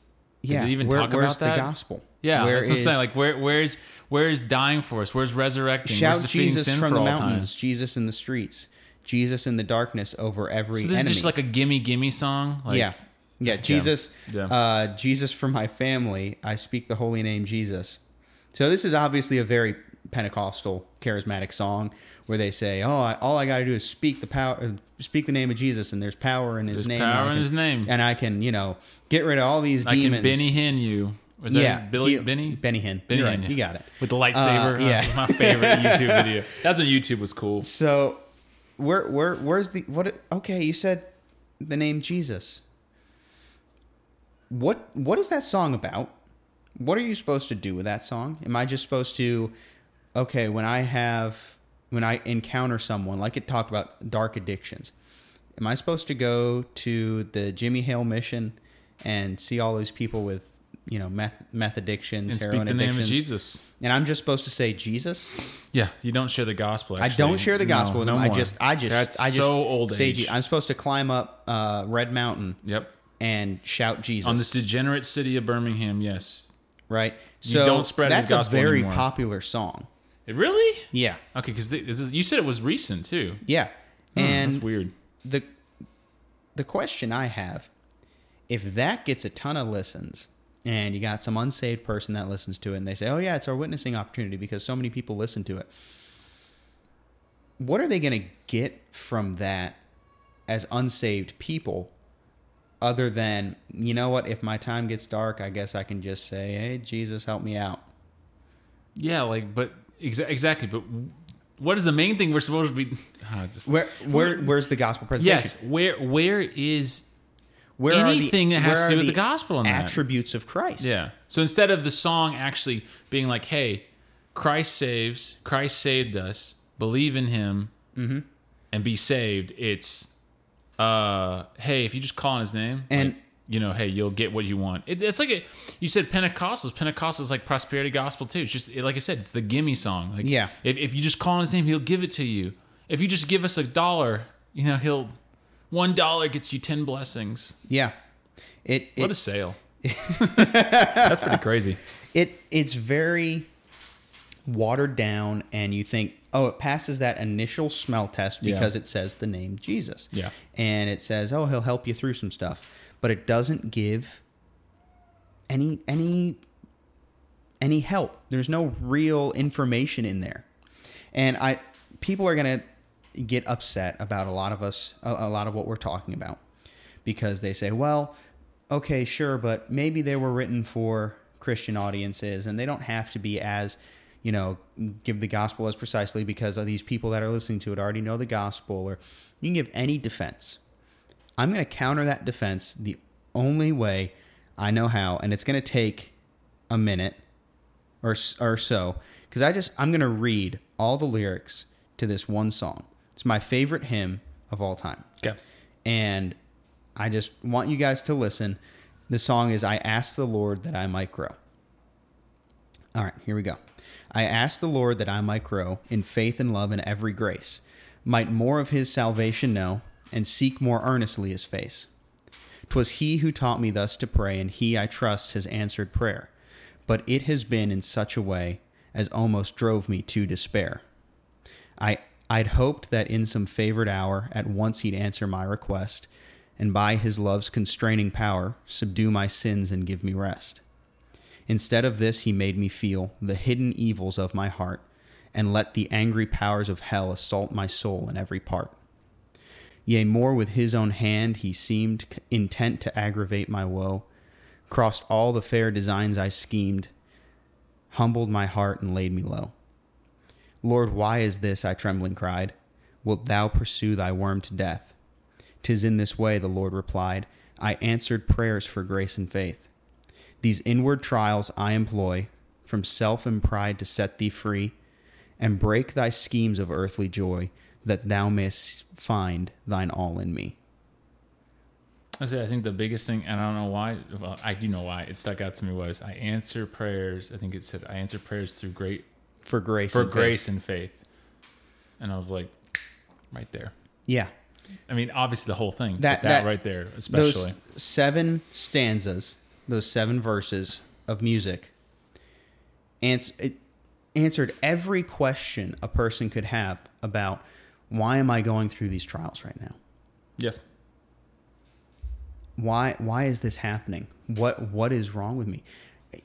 yeah, did he even where- talk where's about the gospel? Yeah, Where that's what I'm is- saying. Like, where where's where's dying for us? Where's resurrecting? shout defeating Jesus sin from for the all mountains, time? Jesus in the streets, Jesus in the darkness over every So this enemy. is just like a gimme gimme song. Like, yeah. Yeah, Jesus, Yeah. Uh, Jesus for my family. I speak the holy name Jesus. So this is obviously a very Pentecostal, charismatic song where they say, "Oh, I, all I got to do is speak the power, speak the name of Jesus, and there's power in His There's name. power and I in can- His name. and I can, you know, get rid of all these I demons." can Benny Hinn you. Was that yeah, Billy he- Benny? Benny Hinn. Benny You're right, Hinn, You got it. With the lightsaber. Uh, yeah. My favorite YouTube video. That's when YouTube was cool. So, where, where, where's the what? Okay, you said the name Jesus. What, what is that song about? What are you supposed to do with that song? Am I just supposed to, okay, when I have, when I encounter someone, like it talked about dark addictions, am I supposed to go to the Jimmie Hale mission and see all those people with, you know, meth, meth addictions, And heroin speak the name of addictions, Jesus. and I'm just supposed to say Jesus? Yeah, you don't share the gospel. I don't share the gospel No, with no. I just, I just, That's I just so old say, age. Je- I'm supposed to climb up uh, Red Mountain Yep. and shout Jesus. On this degenerate city of Birmingham, yes. right? You So don't spread that's the gospel a very anymore. popular song. It really? Yeah, Okay, because you said it was recent too. yeah. Hmm, and that's weird. the the question I have, if that gets a ton of listens, and you got some unsaved person that listens to it, and they say, "Oh yeah, it's our witnessing opportunity because so many people listen to it," what are they going to get from that as unsaved people? Other than, you know what, if my time gets dark, I guess I can just say, hey, Jesus, help me out. Yeah, like, but exa- exactly. But what is the main thing we're supposed to be? Ah, just, Where, where, where's the gospel presentation? yes. Where where is Where anything that has to do with the gospel in that? attributes of Christ? Yeah. So instead of the song actually being like, "Hey, Christ saves, Christ saved us, believe in Him, Mm-hmm. and be saved," it's, uh, "Hey, if you just call on His name, And- like, you know, hey, you'll get what you want." It, it's like a, you said Pentecostals. Pentecostals like prosperity gospel too. It's just like I said, it's the gimme song. Like, Yeah. if if you just call on His name, He'll give it to you. If you just give us a dollar, you know, He'll. One dollar gets you ten blessings. Yeah. It, What it a sale! That's pretty crazy. it it's very watered down and you think oh it passes that initial smell test Yeah. because it says the name jesus Yeah. and it says oh he'll help you through some stuff but it doesn't give any any any help there's no real information in there and i people are gonna get upset about a lot of us, a, lot of what we're talking about, because they say, well, okay, sure, but maybe they were written for Christian audiences, and they don't have to be as you know, give the gospel as precisely because these people that are listening to it already know the gospel, or you can give any defense. I'm going to counter that defense the only way I know how, and it's going to take a minute or or so because I just I'm going to read all the lyrics to this one song. It's my favorite hymn of all time. Okay. And I just want you guys to listen. The song is I Ask the Lord that I might grow. All right, here we go. I ask the Lord that I might grow in faith and love and every grace, might more of his salvation know, and seek more earnestly his face. 'Twas he who taught me thus to pray, and he, I trust, has answered prayer. But it has been in such a way as almost drove me to despair. I I'd hoped that in some favored hour at once he'd answer my request, and by his love's constraining power subdue my sins and give me rest. Instead of this, he made me feel the hidden evils of my heart, and let the angry powers of hell assault my soul in every part. Yea, more with his own hand he seemed intent to aggravate my woe, crossed all the fair designs I schemed, humbled my heart and laid me low. Lord, why is this? I trembling cried. Wilt thou pursue thy worm to death? Tis in this way, the Lord replied. I answered prayers for grace and faith. These inward trials I employ, from self and pride to set thee free, and break thy schemes of earthly joy, that thou mayst find thine all in me. I say I think the biggest thing, and I don't know why. Well, I do know why it stuck out to me was I answer prayers. I think it said I answer prayers through great For grace for and faith. grace and faith, and I was like, right there. Yeah. I mean, obviously the whole thing, That- that, that- right there, especially. Those seven stanzas, those seven verses of music, ans- it answered every question a person could have about why am I going through these trials right now? yeah, why why is this happening what what is wrong with me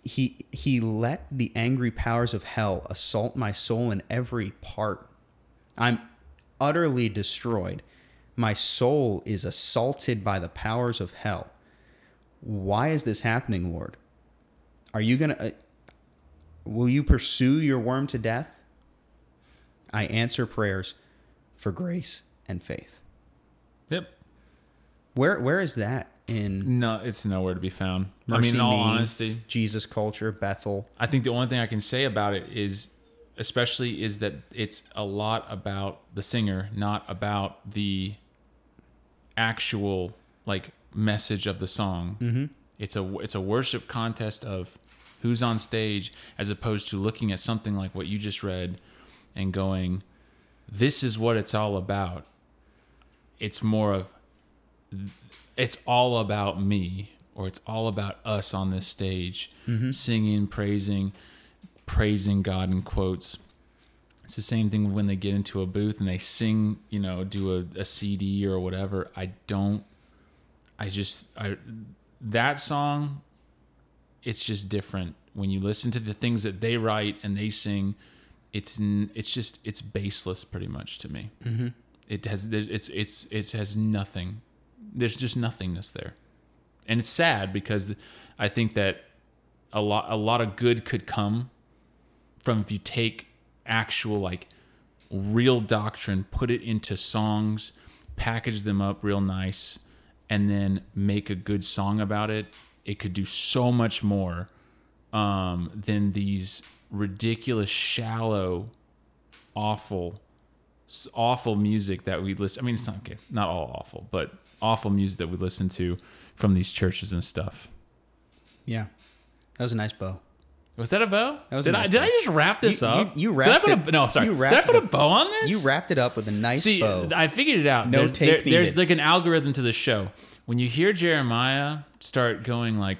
he he let the angry powers of hell assault my soul in every part. I'm utterly destroyed. My soul is assaulted by the powers of hell. Why is this happening lord? Are you going to uh, will you pursue your worm to death? I answer prayers for grace and faith. Yep. where where is that in No, it's nowhere to be found. I Mercy mean, in all Me, honesty, Jesus culture, Bethel. I think the only thing I can say about it is, especially, is that it's a lot about the singer, not about the actual like message of the song. Mm-hmm. It's a it's a worship contest of who's on stage, as opposed to looking at something like what you just read and going, "This is what it's all about." It's more of it's all about me or it's all about us on this stage singing praising praising god in quotes. It's the same thing when they get into a booth and they sing you know do a, a cd or whatever. I don't i just i that song it's just different. When you listen to the things that they write and they sing it's it's just it's baseless pretty much to me. Mm-hmm. it has it's it's it has nothing there's just nothingness there. And it's sad because i think that a lot a lot of good could come from if you take actual like real doctrine put it into songs package them up real nice and then make a good song about it it could do so much more um, than these ridiculous shallow awful awful music that we listen i mean it's not okay not all awful but awful music that we listen to from these churches and stuff Yeah, that was a nice bow. was that a bow That was did, I, nice did. I just wrap this You- up you- you did I wrapped put it- a, no sorry you did I wrapped put a bow on this You wrapped it up with a nice See, bow. I figured it out. No there's, tape there- there's like an algorithm to the show. When you hear Jeremiah start going like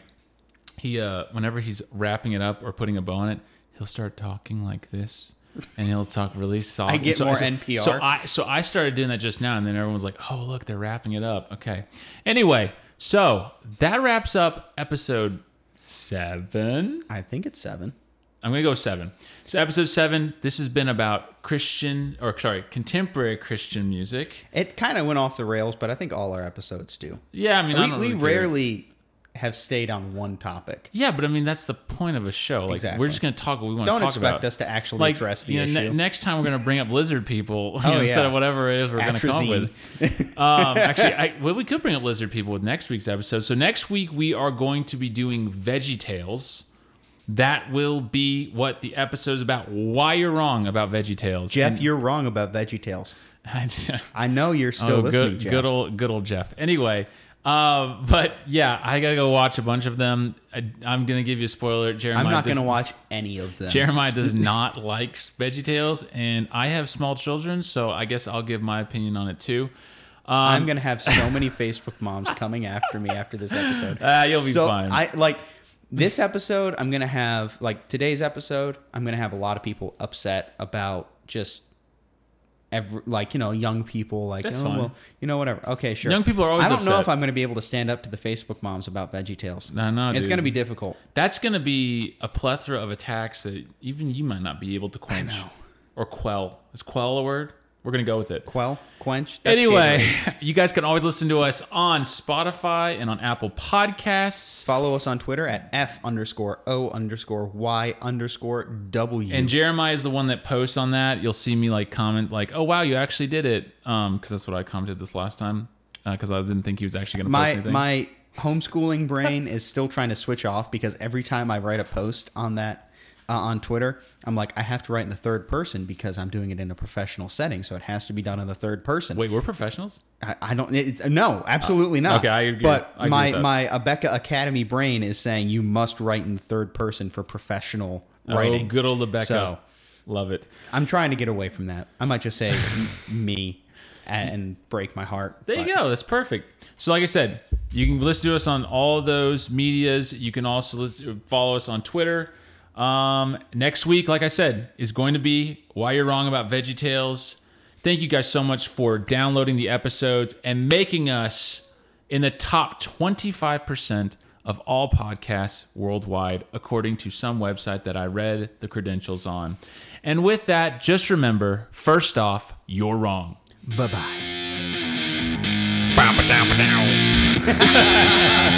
he uh whenever he's wrapping it up or putting a bow on it, he'll start talking like this. And he'll talk really soft. I get so, more so, NPR. So I so I started doing that just now, and then everyone was like, "Oh, look, they're wrapping it up." Okay. Anyway, so that wraps up episode seven. I think it's seven. I'm gonna go seven. So episode seven. This has been about Christian or sorry, contemporary Christian music. It kind of went off the rails, but I think all our episodes do. Yeah, I mean, I We, don't we really rarely have stayed on one topic. Yeah, but I mean that's the point of a show. Like Exactly. we're just gonna talk what we want to talk about. Don't expect us to actually like address the you know, issue. ne- next time we're gonna bring up lizard people Oh, know, instead of whatever it is we're gonna come up with. um, actually, I, well, we could bring up lizard people with next week's episode. So next week we are going to be doing Veggie Tales. That will be what the episode is about. Why you're wrong about Veggie Tales, Jeff, you're wrong about Veggie Tales. I know you're still oh, listening, good, Jeff. good old, good old Jeff. Anyway, uh, but yeah, I gotta go watch a bunch of them. I, I'm gonna give you a spoiler. Jeremiah I'm not does- to watch any of them. Jeremiah does not like Veggie Tales, and I have small children, so I guess I'll give my opinion on it too. I'm going to have so many Facebook moms coming after me after this episode. Ah, you'll be so fine. I like this episode. I'm to have like today's episode. I'm to have a lot of people upset about just every like you know young people like That's oh fine. well you know whatever okay sure Young people are always I don't know if I'm going to be able to stand up to the Facebook moms about Veggie Tales. I know, it's dude. going to be difficult. That's going to be a plethora of attacks that even you might not be able to quench know. or quell. Is quell a word? We're going to go with it. Quell, quench. that's Anyway, Gatorade. you guys can always listen to us on Spotify and on Apple Podcasts. follow us on Twitter at f underscore o underscore y underscore w. And Jeremiah is the one that posts on that. You'll see me like comment like, "Oh wow, you actually did it," um, because that's what I commented this last time. Because I didn't think he was actually going to post anything. my homeschooling brain is still trying to switch off because every time I write a post on that uh, on Twitter, I'm like I have to write in the third person because I'm doing it in a professional setting, so it has to be done in the third person. Wait, we're professionals. I, I don't. It, no, absolutely not. okay, I agree- But I agree my my Abeka Academy brain is saying you must write in the third person for professional writing. Oh, good old Rebecca. So Love it. I'm trying to get away from that. I might just say me and break my heart. There but- you go. That's perfect. So, like I said, you can listen to us on all those medias. You can also listen, follow us on Twitter. Um, next week, like I said, is going to be why you're wrong about Veggie Tales. Thank you guys so much for downloading the episodes and making us in the top 25% of all podcasts worldwide, according to some website that I read the credentials on. And with that, just remember first off, you're wrong. Bye bye.